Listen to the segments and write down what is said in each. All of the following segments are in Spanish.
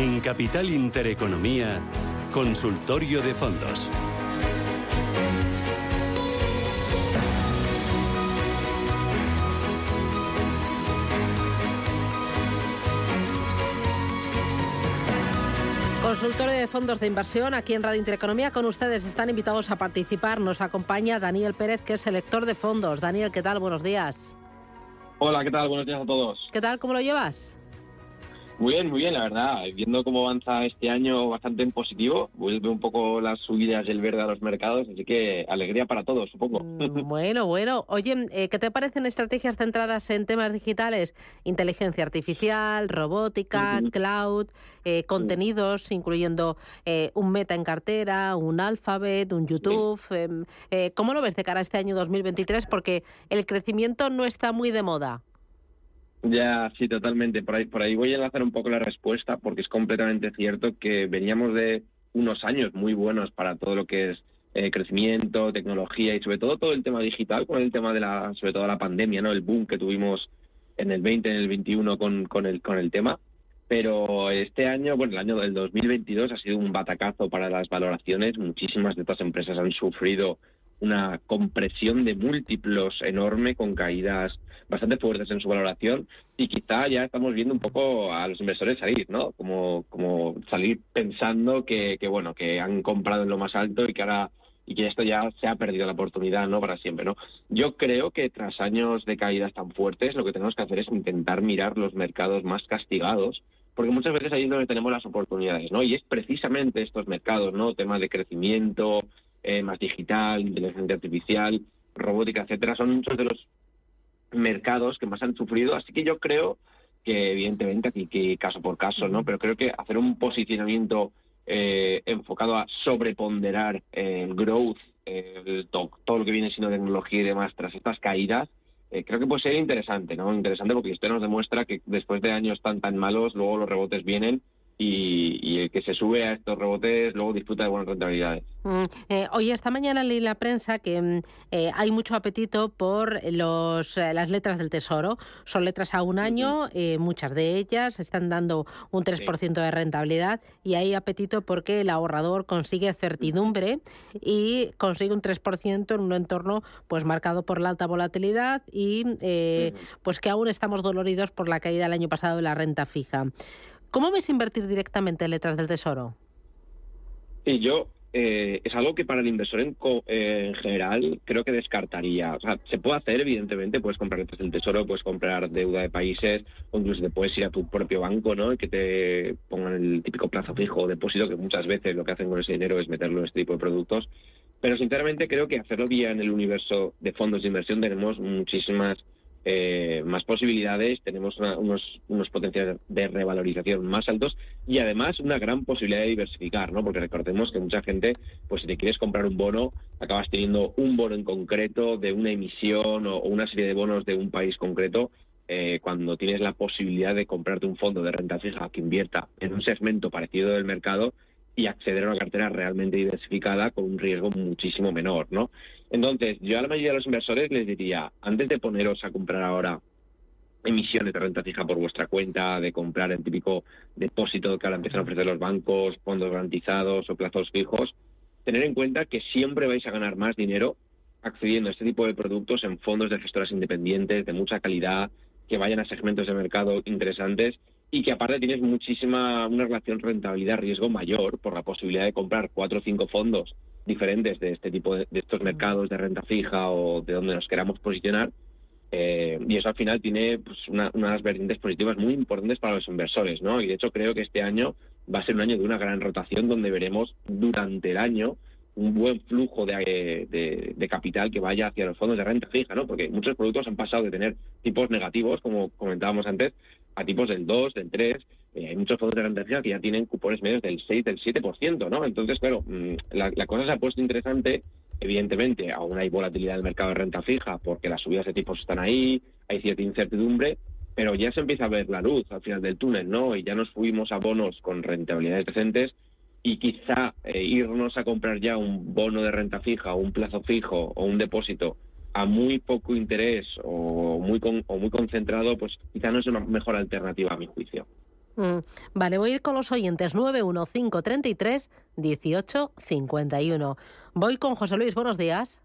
En Capital Intereconomía, Consultorio de Fondos. Consultorio de fondos de inversión aquí en Radio Intereconomía. Con ustedes están invitados a participar. Nos acompaña Daniel Pérez, que es selector de fondos. Daniel, ¿qué tal? Buenos días. Hola, ¿qué tal? Buenos días a todos. ¿Qué tal? ¿Cómo lo llevas? Muy bien, muy bien, la verdad. Viendo cómo avanza este año bastante en positivo, vuelve un poco las subidas del verde a los mercados, así que alegría para todos, supongo. Mm, bueno, bueno. Oye, eh, ¿qué te parecen estrategias centradas en temas digitales? Inteligencia artificial, robótica, cloud, eh, contenidos, incluyendo eh, un meta en cartera, un alphabet, un YouTube. Em, ¿Cómo lo ves de cara a este año 2023? Porque el crecimiento no está muy de moda. Ya, sí, totalmente. Por ahí, por ahí voy a enlazar un poco la respuesta, porque es completamente cierto que veníamos de unos años muy buenos para todo lo que es eh, crecimiento, tecnología y sobre todo todo el tema digital, con el tema de la, sobre todo la pandemia, ¿no? El boom que tuvimos en el 20, en el 21 con, con el, con el tema. Pero este año, bueno, el año del 2022 ha sido un batacazo para las valoraciones. Muchísimas de estas empresas han sufrido una compresión de múltiplos enorme con caídas bastante fuertes en su valoración y quizá ya estamos viendo un poco a los inversores salir, ¿no? Como, como salir pensando que, que bueno, que han comprado en lo más alto y que ahora y que esto ya se ha perdido la oportunidad, ¿no? Para siempre, ¿no? Yo creo que tras años de caídas tan fuertes, lo que tenemos que hacer es intentar mirar los mercados más castigados, porque muchas veces ahí es donde tenemos las oportunidades, ¿no? Y es precisamente estos mercados, ¿no? Temas de crecimiento, eh, más digital, inteligencia artificial, robótica, etcétera, son muchos de los mercados que más han sufrido. Así que yo creo que, evidentemente, aquí que caso por caso, ¿no? Pero creo que hacer un posicionamiento eh, enfocado a sobreponderar el growth, todo, lo que viene siendo tecnología y demás tras estas caídas, eh, creo que puede ser interesante, ¿no? Interesante porque esto nos demuestra que después de años tan tan malos, luego los rebotes vienen y, el que se sube a estos rebotes luego disfruta de buenas rentabilidades. Mm, eh, hoy esta mañana leí la prensa que mm, eh, hay mucho apetito por los, eh, las letras del tesoro. Son letras a un año, muchas de ellas están dando un 3% de rentabilidad y hay apetito porque el ahorrador consigue certidumbre y consigue un 3% en un entorno pues marcado por la alta volatilidad y pues que aún estamos doloridos por la caída del año pasado de la renta fija. ¿Cómo ves invertir directamente en letras del tesoro? Sí, yo eh, es algo que para el inversor en, eh, en, general creo que descartaría. O sea, se puede hacer, evidentemente, puedes comprar letras del tesoro, puedes comprar deuda de países, o incluso te puedes ir a tu propio banco, ¿no? Y que te pongan el típico plazo fijo o depósito, que muchas veces lo que hacen con ese dinero es meterlo en este tipo de productos. Pero sinceramente creo que hacerlo vía en el universo de fondos de inversión tenemos muchísimas eh, más posibilidades, tenemos unos, unos potenciales de revalorización más altos y además una gran posibilidad de diversificar, ¿no? Porque recordemos que mucha gente, pues si te quieres comprar un bono, acabas teniendo un bono en concreto de una emisión o, una serie de bonos de un país concreto. Eh, cuando tienes la posibilidad de comprarte un fondo de renta fija que invierta en un segmento parecido del mercado, y acceder a una cartera realmente diversificada con un riesgo muchísimo menor, ¿no? Entonces, yo a la mayoría de los inversores les diría, antes de poneros a comprar ahora emisiones de renta fija por vuestra cuenta, de comprar el típico depósito que ahora empiezan a ofrecer los bancos, fondos garantizados o plazos fijos, tener en cuenta que siempre vais a ganar más dinero accediendo a este tipo de productos en fondos de gestoras independientes de mucha calidad, que vayan a segmentos de mercado interesantes y que aparte tienes muchísima una relación rentabilidad-riesgo mayor por la posibilidad de comprar cuatro o cinco fondos diferentes de este tipo de, estos mercados de renta fija o de donde nos queramos posicionar eh, y eso al final tiene pues, unas vertientes positivas muy importantes para los inversores, ¿no? Y de hecho creo que este año va a ser un año de una gran rotación donde veremos durante el año un buen flujo de, de, capital que vaya hacia los fondos de renta fija, ¿no? Porque muchos productos han pasado de tener tipos negativos, como comentábamos antes, a tipos del 2, del 3. Eh, hay muchos fondos de fija que ya tienen cupones medios del 6, del 7%, ¿no? Entonces, claro, mm, la, la cosa se ha puesto interesante. Evidentemente, aún hay volatilidad del mercado de renta fija porque las subidas de tipos están ahí, hay cierta incertidumbre, pero ya se empieza a ver la luz al final del túnel, ¿no? Y ya nos fuimos a bonos con rentabilidades decentes y quizá eh, irnos a comprar ya un bono de renta fija un plazo fijo o un depósito a muy poco interés o muy o muy concentrado, pues quizá no es una mejor alternativa a mi juicio. Mm, vale, voy a ir con los oyentes 91533 1851. Voy con José Luis, buenos días.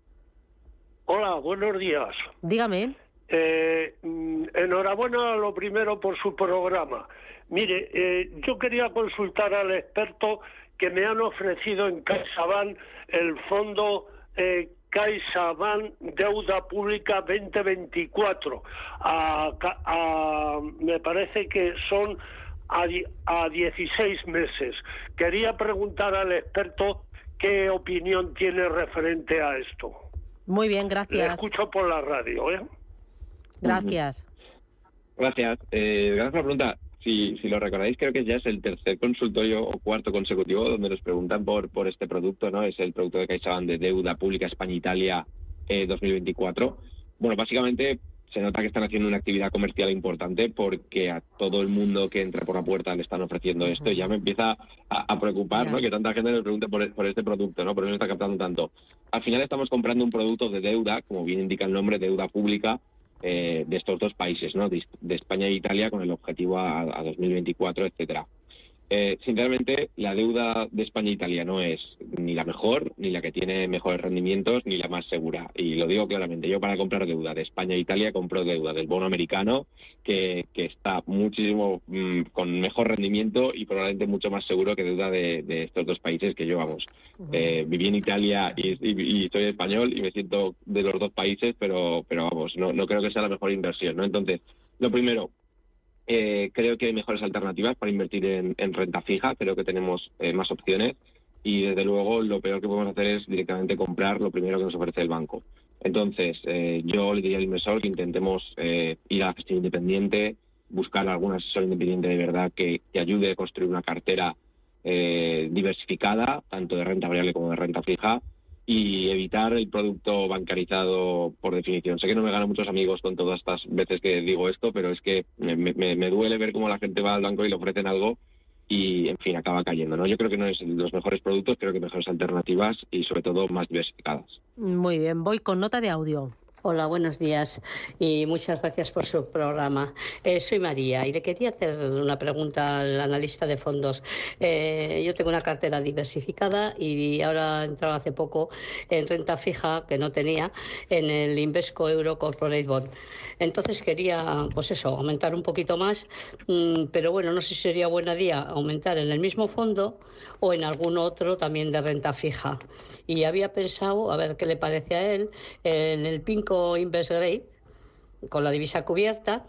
Hola, buenos días. Dígame. Eh, mm, enhorabuena lo primero por su programa. Mire, eh, yo quería consultar al experto que me han ofrecido en CaixaBank el fondo eh, CaixaBank Deuda Pública 2024. me parece que son a, a 16 meses. Quería preguntar al experto qué opinión tiene referente a esto. Muy bien, gracias. Le escucho por la radio. ¿eh? Gracias. Gracias. Eh, gracias por la pregunta si, si lo recordáis, creo que ya es el tercer consultorio o cuarto consecutivo donde nos preguntan por, por este producto, ¿no? Es el producto de CaixaBank de deuda pública España-Italia 2024. Eh, bueno, básicamente se nota que están haciendo una actividad comercial importante porque a todo el mundo que entra por la puerta le están ofreciendo esto y ya me empieza a, preocupar ¿no? que tanta gente nos pregunte por, por, este producto, ¿no? Por eso está captando tanto. Al final estamos comprando un producto de deuda, como bien indica el nombre, deuda pública, eh, de estos dos países, ¿no? De, España e Italia con el objetivo a, a 2024, etcétera. Eh, sinceramente, la deuda de España e Italia no es ni la mejor, ni la que tiene mejores rendimientos, ni la más segura. Y lo digo claramente, yo para comprar deuda de España e Italia compro deuda del bono americano, que, está muchísimo mm, con mejor rendimiento y probablemente mucho más seguro que deuda de, estos dos países que yo, vamos, eh, viví en Italia y, soy español y me siento de los dos países, pero, pero vamos, no, no creo que sea la mejor inversión, ¿no? Entonces, lo primero, eh, creo que hay mejores alternativas para invertir en, renta fija, creo que tenemos eh, más opciones y desde luego lo peor que podemos hacer es directamente comprar lo primero que nos ofrece el banco. Entonces, eh, yo le diría al inversor que intentemos ir a la gestión independiente, buscar algún asesor independiente de verdad que, que ayude a construir una cartera diversificada, tanto de renta variable como de renta fija, y evitar el producto bancarizado por definición. Sé que no me ganan muchos amigos con todas estas veces que digo esto, pero es que me, me, duele ver cómo la gente va al banco y le ofrecen algo y, en fin, acaba cayendo. ¿no? Yo creo que no es los mejores productos, creo que mejores alternativas y, sobre todo, más diversificadas. Muy bien, voy con nota de audio. Hola, buenos días y muchas gracias por su programa. Eh, soy María y le quería hacer una pregunta al analista de fondos. Eh, yo tengo una cartera diversificada y ahora he entrado hace poco en renta fija que no tenía en el Invesco Euro Corporate Bond. Entonces quería, pues eso, aumentar un poquito más, mm, pero bueno, no sé si sería buena día aumentar en el mismo fondo o en algún otro también de renta fija. Y había pensado, a ver qué le parece a él, en el Pinco Invest Grade, con la divisa cubierta,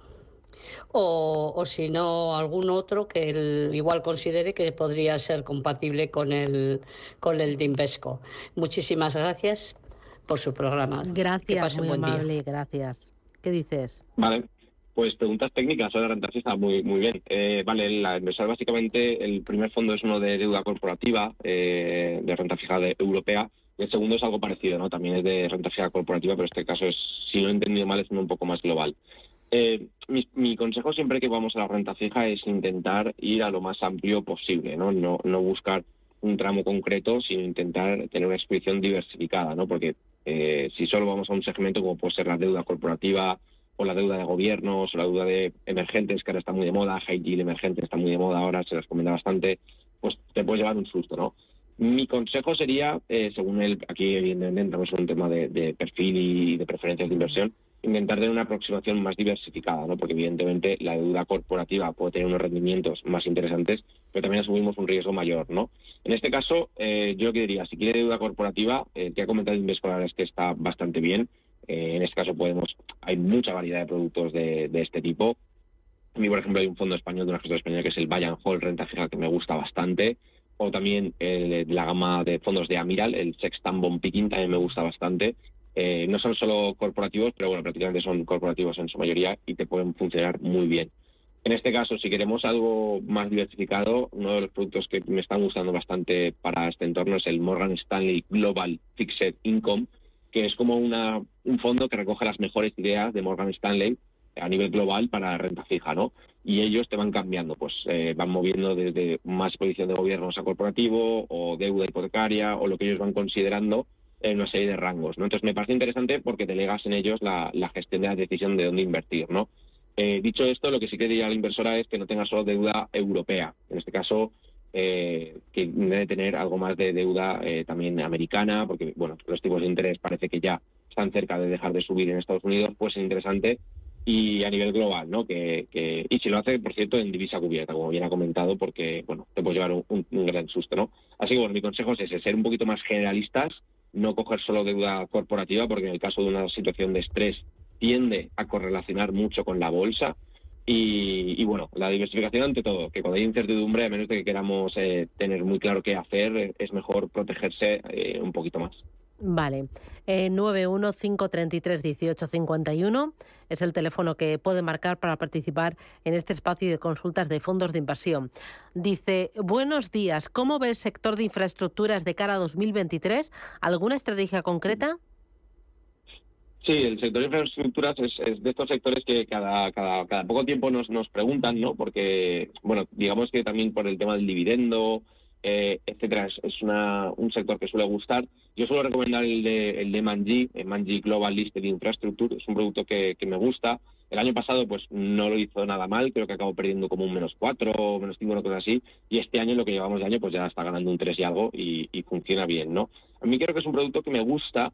o, o, si no algún otro que él igual considere que podría ser compatible con el con el de Invesco. Muchísimas gracias por su programa. Gracias, muy amable, gracias. ¿Qué dices? Vale, pues preguntas técnicas sobre renta fija, muy, muy bien. Eh, vale, la inversor básicamente, el primer fondo es uno de deuda corporativa, eh, de renta fija europea, el segundo es algo parecido, ¿no? También es de renta fija corporativa, pero este caso es, si lo he entendido mal, es un poco más global. Eh, mi, consejo siempre que vamos a la renta fija es intentar ir a lo más amplio posible, ¿no? No, buscar un tramo concreto, sino intentar tener una exposición diversificada, ¿no? Porque eh, si solo vamos a un segmento como puede ser la deuda corporativa o la deuda de gobiernos o la deuda de emergentes, que ahora está muy de moda, high yield emergente está muy de moda ahora, se las comenta bastante, pues te puede llevar un susto, ¿no? Mi consejo sería, eh, según él, aquí evidentemente entramos en un tema de, perfil y de preferencias de inversión, intentar tener una aproximación más diversificada, ¿no? Porque evidentemente la deuda corporativa puede tener unos rendimientos más interesantes, pero también asumimos un riesgo mayor, ¿no? En este caso, eh, yo que diría, si quiere deuda corporativa, eh, te ha comentado Invescolar es que está bastante bien. Eh, en este caso podemos, hay mucha variedad de productos de, este tipo. A mí, por ejemplo, hay un fondo español de una gestora española que es el Bayern Hall Renta Fija que me gusta bastante o también la gama de fondos de Amiral, el Sextan Bond Picking también me gusta bastante. Eh, no son solo corporativos, pero bueno, prácticamente son corporativos en su mayoría y te pueden funcionar muy bien. En este caso, si queremos algo más diversificado, uno de los productos que me están gustando bastante para este entorno es el Morgan Stanley Global Fixed Income, que es como una, un fondo que recoge las mejores ideas de Morgan Stanley a nivel global para renta fija, ¿no? Y ellos te van cambiando, pues eh, van moviendo desde más posición de gobiernos a corporativo o deuda hipotecaria o lo que ellos van considerando en una serie de rangos, ¿no? Entonces me parece interesante porque delegas en ellos la, gestión de la decisión de dónde invertir, ¿no? Eh, dicho esto, lo que sí que diría la inversora es que no tenga solo deuda europea. En este caso, eh, que debe tener algo más de deuda eh, también americana, porque bueno, los tipos de interés parece que ya están cerca de dejar de subir en Estados Unidos, pues es interesante y a nivel global, ¿no? Que, y si lo hace, por cierto, en divisa cubierta, como bien ha comentado, porque bueno, te puedes llevar un, un gran susto, ¿no? Así que bueno, mi consejo es ese, ser un poquito más generalistas no coger solo deuda corporativa, porque en el caso de una situación de estrés tiende a correlacionar mucho con la bolsa. Y, bueno, la diversificación ante todo, que cuando hay incertidumbre, a menos de que queramos eh, tener muy claro qué hacer, es mejor protegerse eh, un poquito más. Vale. Eh, 915331851 es el teléfono que puede marcar para participar en este espacio de consultas de fondos de inversión. Dice, buenos días, ¿cómo ve el sector de infraestructuras de cara a 2023? ¿Alguna estrategia concreta? Sí, el sector de infraestructuras es, de estos sectores que cada, cada, cada poco tiempo nos, nos preguntan, ¿no? Porque, bueno, digamos que también por el tema del dividendo, eh, etcétera. Es, una, un sector que suele gustar. Yo suelo recomendar el de, el de Manji, el Manji Global Listed Infrastructure. Es un producto que, me gusta. El año pasado pues no lo hizo nada mal, creo que acabó perdiendo como un menos cuatro o menos cinco, una cosa así. Y este año, lo que llevamos de año, pues ya está ganando un tres y algo y, funciona bien, ¿no? A mí creo que es un producto que me gusta.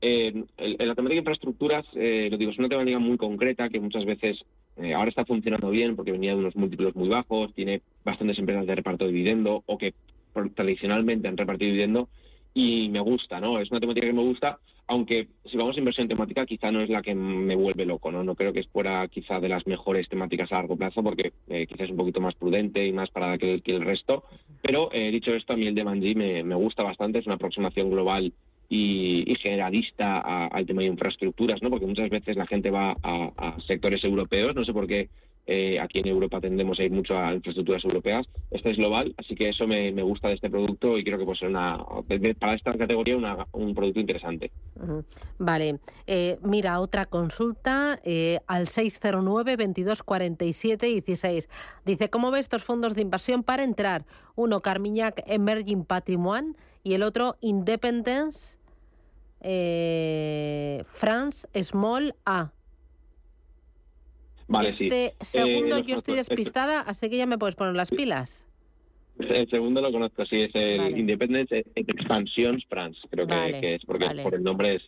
Eh, el, la temática de infraestructuras, eh, lo digo, es una temática muy concreta que muchas veces eh, ahora está funcionando bien porque venía de unos múltiplos muy bajos, tiene bastantes empresas de reparto de dividendo o que tradicionalmente han repartido dividendo y me gusta, ¿no? Es una temática que me gusta, aunque si vamos a inversión temática quizá no es la que me vuelve loco, ¿no? No creo que fuera quizá de las mejores temáticas a largo plazo porque eh, quizás es un poquito más prudente y más para que, el resto, pero eh, dicho esto, a mí el de Manji me, gusta bastante, es una aproximación global y, generalista al tema de infraestructuras, ¿no? Porque muchas veces la gente va a, sectores europeos, no sé por qué eh, aquí en Europa tendemos a ir mucho a infraestructuras europeas. Este es global, así que eso me, gusta de este producto y creo que puede ser una, para esta categoría un producto interesante. Vale. Eh, mira, otra consulta eh, al 609 22 47 16. Dice, ¿cómo ve estos fondos de inversión para entrar? Uno, Carmiñac Emerging Patrimoine y el otro, Independence France Small A. Vale, este segundo eh, yo estoy despistada, así que ya me puedes poner las pilas. El segundo lo conozco, sí, es el Independence Expansions France, creo que, es, porque por el nombre es,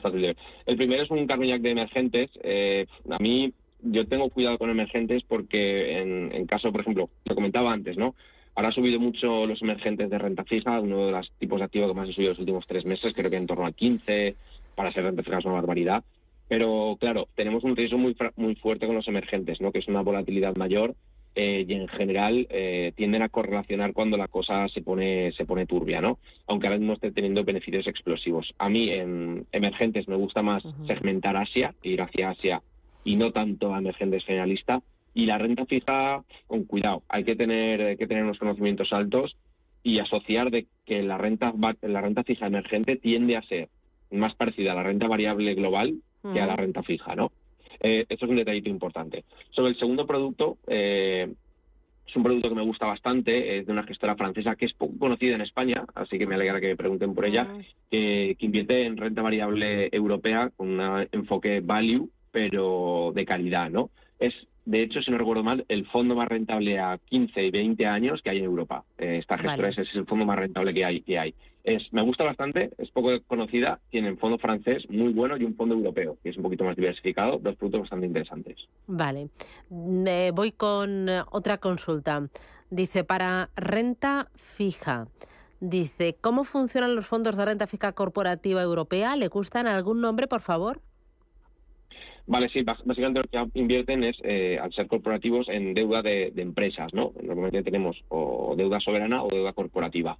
fácil de ver. El primero es un Carmignac de emergentes. Eh, a mí, yo tengo cuidado con emergentes porque en, caso, por ejemplo, lo comentaba antes, ¿no? Ahora ha subido mucho los emergentes de renta fija, uno de los tipos de activo que más ha subido los últimos tres meses, creo que en torno a 15, para ser renta fija es una barbaridad. Pero claro, tenemos un riesgo muy, muy fuerte con los emergentes, ¿no? que es una volatilidad mayor eh, y en general eh, tienden a correlacionar cuando la cosa se pone se pone turbia, ¿no? Aunque ahora mismo esté teniendo beneficios explosivos. A mí en emergentes me gusta más segmentar Asia, ir hacia Asia y no tanto a emergentes generalista. Y la renta fija, con cuidado, hay que tener hay que tener unos conocimientos altos y asociar de que la renta la renta fija emergente tiende a ser más parecida a la renta variable global que a la renta fija, ¿no? Eh, esto es un detallito importante. Sobre el segundo producto, eh, es un producto que me gusta bastante, es de una gestora francesa que es poco conocida en España, así que me alegra que me pregunten por ella, que invierte en renta variable europea con un enfoque value, pero de calidad, ¿no? Es de hecho, si no recuerdo mal, el fondo más rentable a 15 y 20 años que hay en Europa. Eh, esta gestora es, el fondo más rentable que hay. Que hay. Es, me gusta bastante, es poco conocida, tiene un fondo francés muy bueno y un fondo europeo, que es un poquito más diversificado, dos productos bastante interesantes. Vale. Eh, voy con otra consulta. Dice, para renta fija, dice, ¿cómo funcionan los fondos de renta fija corporativa europea? ¿Le gustan algún nombre, por favor? Vale, sí, básicamente lo que invierten es, eh, al ser corporativos, en deuda de, empresas, ¿no? Normalmente tenemos o deuda soberana o deuda corporativa.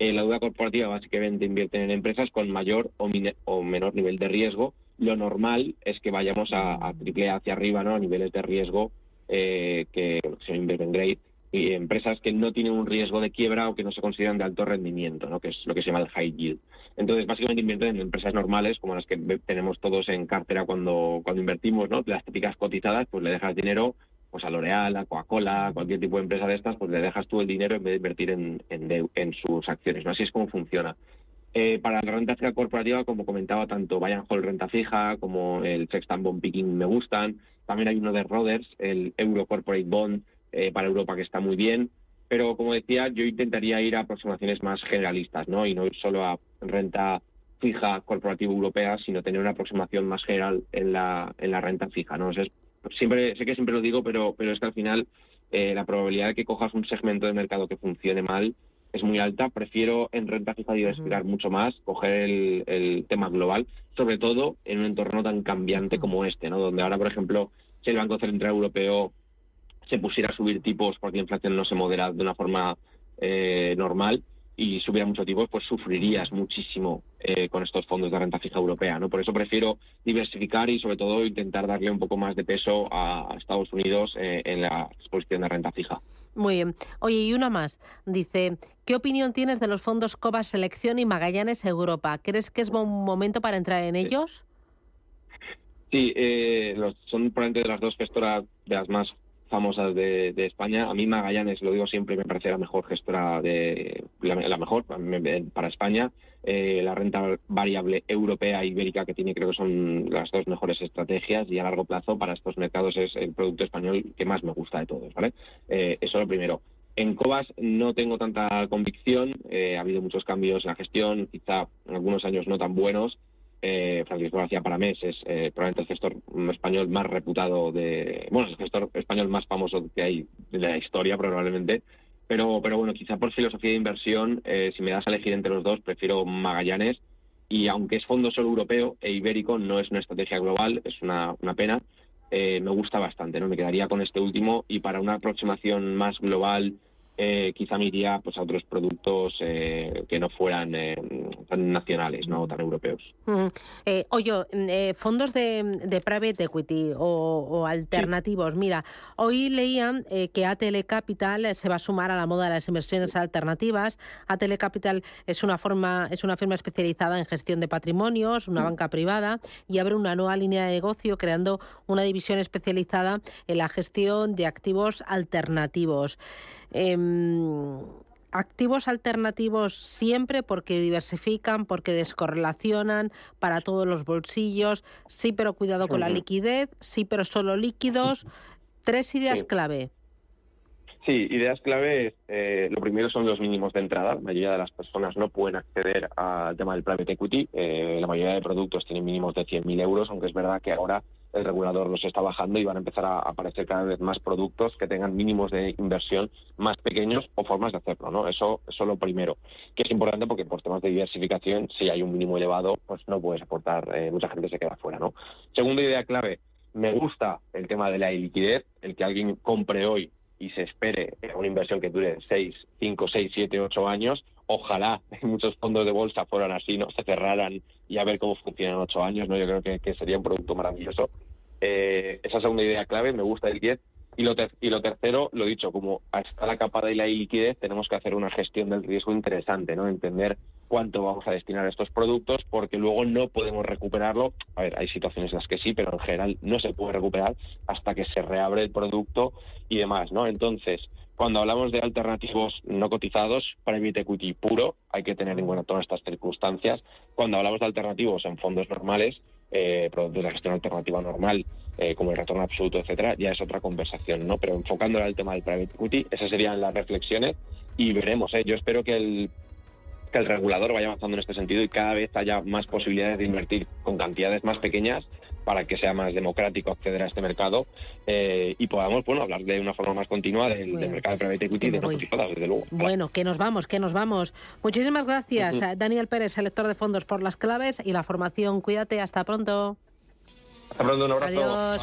Eh, la deuda corporativa básicamente invierten en empresas con mayor o, o, menor nivel de riesgo. Lo normal es que vayamos a, triple A hacia arriba, ¿no? A niveles de riesgo eh, que se invierten grade y empresas que no tienen un riesgo de quiebra o que no se consideran de alto rendimiento, ¿no? que es lo que se llama el high yield. Entonces, básicamente invierten en empresas normales, como las que tenemos todos en cartera cuando, cuando invertimos, ¿no? las típicas cotizadas, pues le dejas dinero pues a L'Oreal, a Coca-Cola, cualquier tipo de empresa de estas, pues le dejas tú el dinero en vez de invertir en, en, sus acciones. ¿no? Así es como funciona. Eh, para la renta fija corporativa, como comentaba, tanto Bayern Hall Renta Fija como el Sextant Bond Picking me gustan. También hay uno de Roders, el Euro Corporate Bond, eh, para Europa que está muy bien. Pero como decía, yo intentaría ir a aproximaciones más generalistas, ¿no? Y no ir solo a renta fija corporativa europea, sino tener una aproximación más general en la, en la renta fija, ¿no? siempre, sé que siempre lo digo, pero, pero es que al final eh, la probabilidad de que cojas un segmento de mercado que funcione mal es muy alta. Prefiero en renta fija diversificar mucho más, coger el, el, tema global, sobre todo en un entorno tan cambiante como este, ¿no? Donde ahora, por ejemplo, si el Banco Central Europeo se pusiera a subir tipos porque la inflación no se modera de una forma eh, normal y subiera mucho tipos, pues sufrirías muchísimo eh, con estos fondos de renta fija europea. ¿no? Por eso prefiero diversificar y sobre todo intentar darle un poco más de peso a Estados Unidos eh, en la exposición de renta fija. Muy bien. Oye, y una más. Dice, ¿qué opinión tienes de los fondos Cobas Selección y Magallanes Europa? ¿Crees que es buen momento para entrar en ellos? Sí, son probablemente de las dos gestoras de las más famosas de, España. A mí Magallanes, lo digo siempre, me parece la mejor gestora de la, mejor para España. Eh, la renta variable europea e ibérica que tiene creo que son las dos mejores estrategias y a largo plazo para estos mercados es el producto español que más me gusta de todos, ¿vale? Eh, eso lo primero. En Cobas no tengo tanta convicción, eh, ha habido muchos cambios en la gestión, quizá en algunos años no tan buenos, eh, Francisco García Paramés es eh, probablemente el gestor español más reputado de, bueno, es el gestor español más famoso que hay de la historia probablemente, pero, pero bueno, quizá por filosofía de inversión, eh, si me das a elegir entre los dos, prefiero Magallanes. Y aunque es fondo solo europeo e ibérico, no es una estrategia global, es una, una pena, me gusta bastante, ¿no? Me quedaría con este último y para una aproximación más global eh, quizá me iría pues, a otros productos eh, que no fueran eh, tan nacionales, no tan europeos. oye, fondos de, private equity o, alternativos. Mira, hoy leían que ATL Capital se va a sumar a la moda de las inversiones alternativas. ATL Capital es una forma, es una firma especializada en gestión de patrimonios, una mm. banca privada, y abre una nueva línea de negocio creando una división especializada en la gestión de activos alternativos. Em, activos alternativos siempre porque diversifican, porque descorrelacionan para todos los bolsillos. Sí, pero cuidado con la liquidez. Sí, pero solo líquidos. Tres ideas clave. Sí, ideas clave, eh, lo primero son los mínimos de entrada. La mayoría de las personas no pueden acceder al tema del private equity. Eh, la mayoría de productos tienen mínimos de 100.000 euros, aunque es verdad que ahora el regulador los está bajando y van a empezar a aparecer cada vez más productos que tengan mínimos de inversión más pequeños o formas de hacerlo, ¿no? Eso, es lo primero, que es importante porque por temas de diversificación, si hay un mínimo elevado, pues no puedes aportar, eh, mucha gente se queda fuera, ¿no? Segunda idea clave, me gusta el tema de la liquidez, el que alguien compre hoy y se espere una inversión que dure 6, 5, 6, 7, 8 años, ojalá muchos fondos de bolsa fueran así, no se cerraran y a ver cómo funcionan 8 años, no yo creo que, sería un producto maravilloso. Eh, esa segunda idea clave, me gusta el 10. Y lo, y lo tercero, lo dicho, como está la capa de la liquidez, tenemos que hacer una gestión del riesgo interesante, ¿no? Entender cuánto vamos a destinar a estos productos, porque luego no podemos recuperarlo. A ver, hay situaciones en las que sí, pero en general no se puede recuperar hasta que se reabre el producto y demás, ¿no? Entonces, cuando hablamos de alternativos no cotizados, private equity puro, hay que tener en cuenta todas estas circunstancias. Cuando hablamos de alternativos en fondos normales, eh, productos de gestión alternativa normal, eh, como el retorno absoluto, etcétera, ya es otra conversación, ¿no? Pero enfocándola al tema del private equity, esas serían las reflexiones y veremos, ¿eh? Yo espero que el que el regulador vaya avanzando en este sentido y cada vez haya más posibilidades de invertir con cantidades más pequeñas para que sea más democrático acceder a este mercado eh, y podamos bueno hablar de una forma más continua del, mercado de private equity de desde luego. Bueno, que nos vamos, que nos vamos. Muchísimas gracias, Daniel Pérez, selector de fondos, por las claves y la formación. Cuídate, hasta pronto. Pronto, un abrazo. Adiós.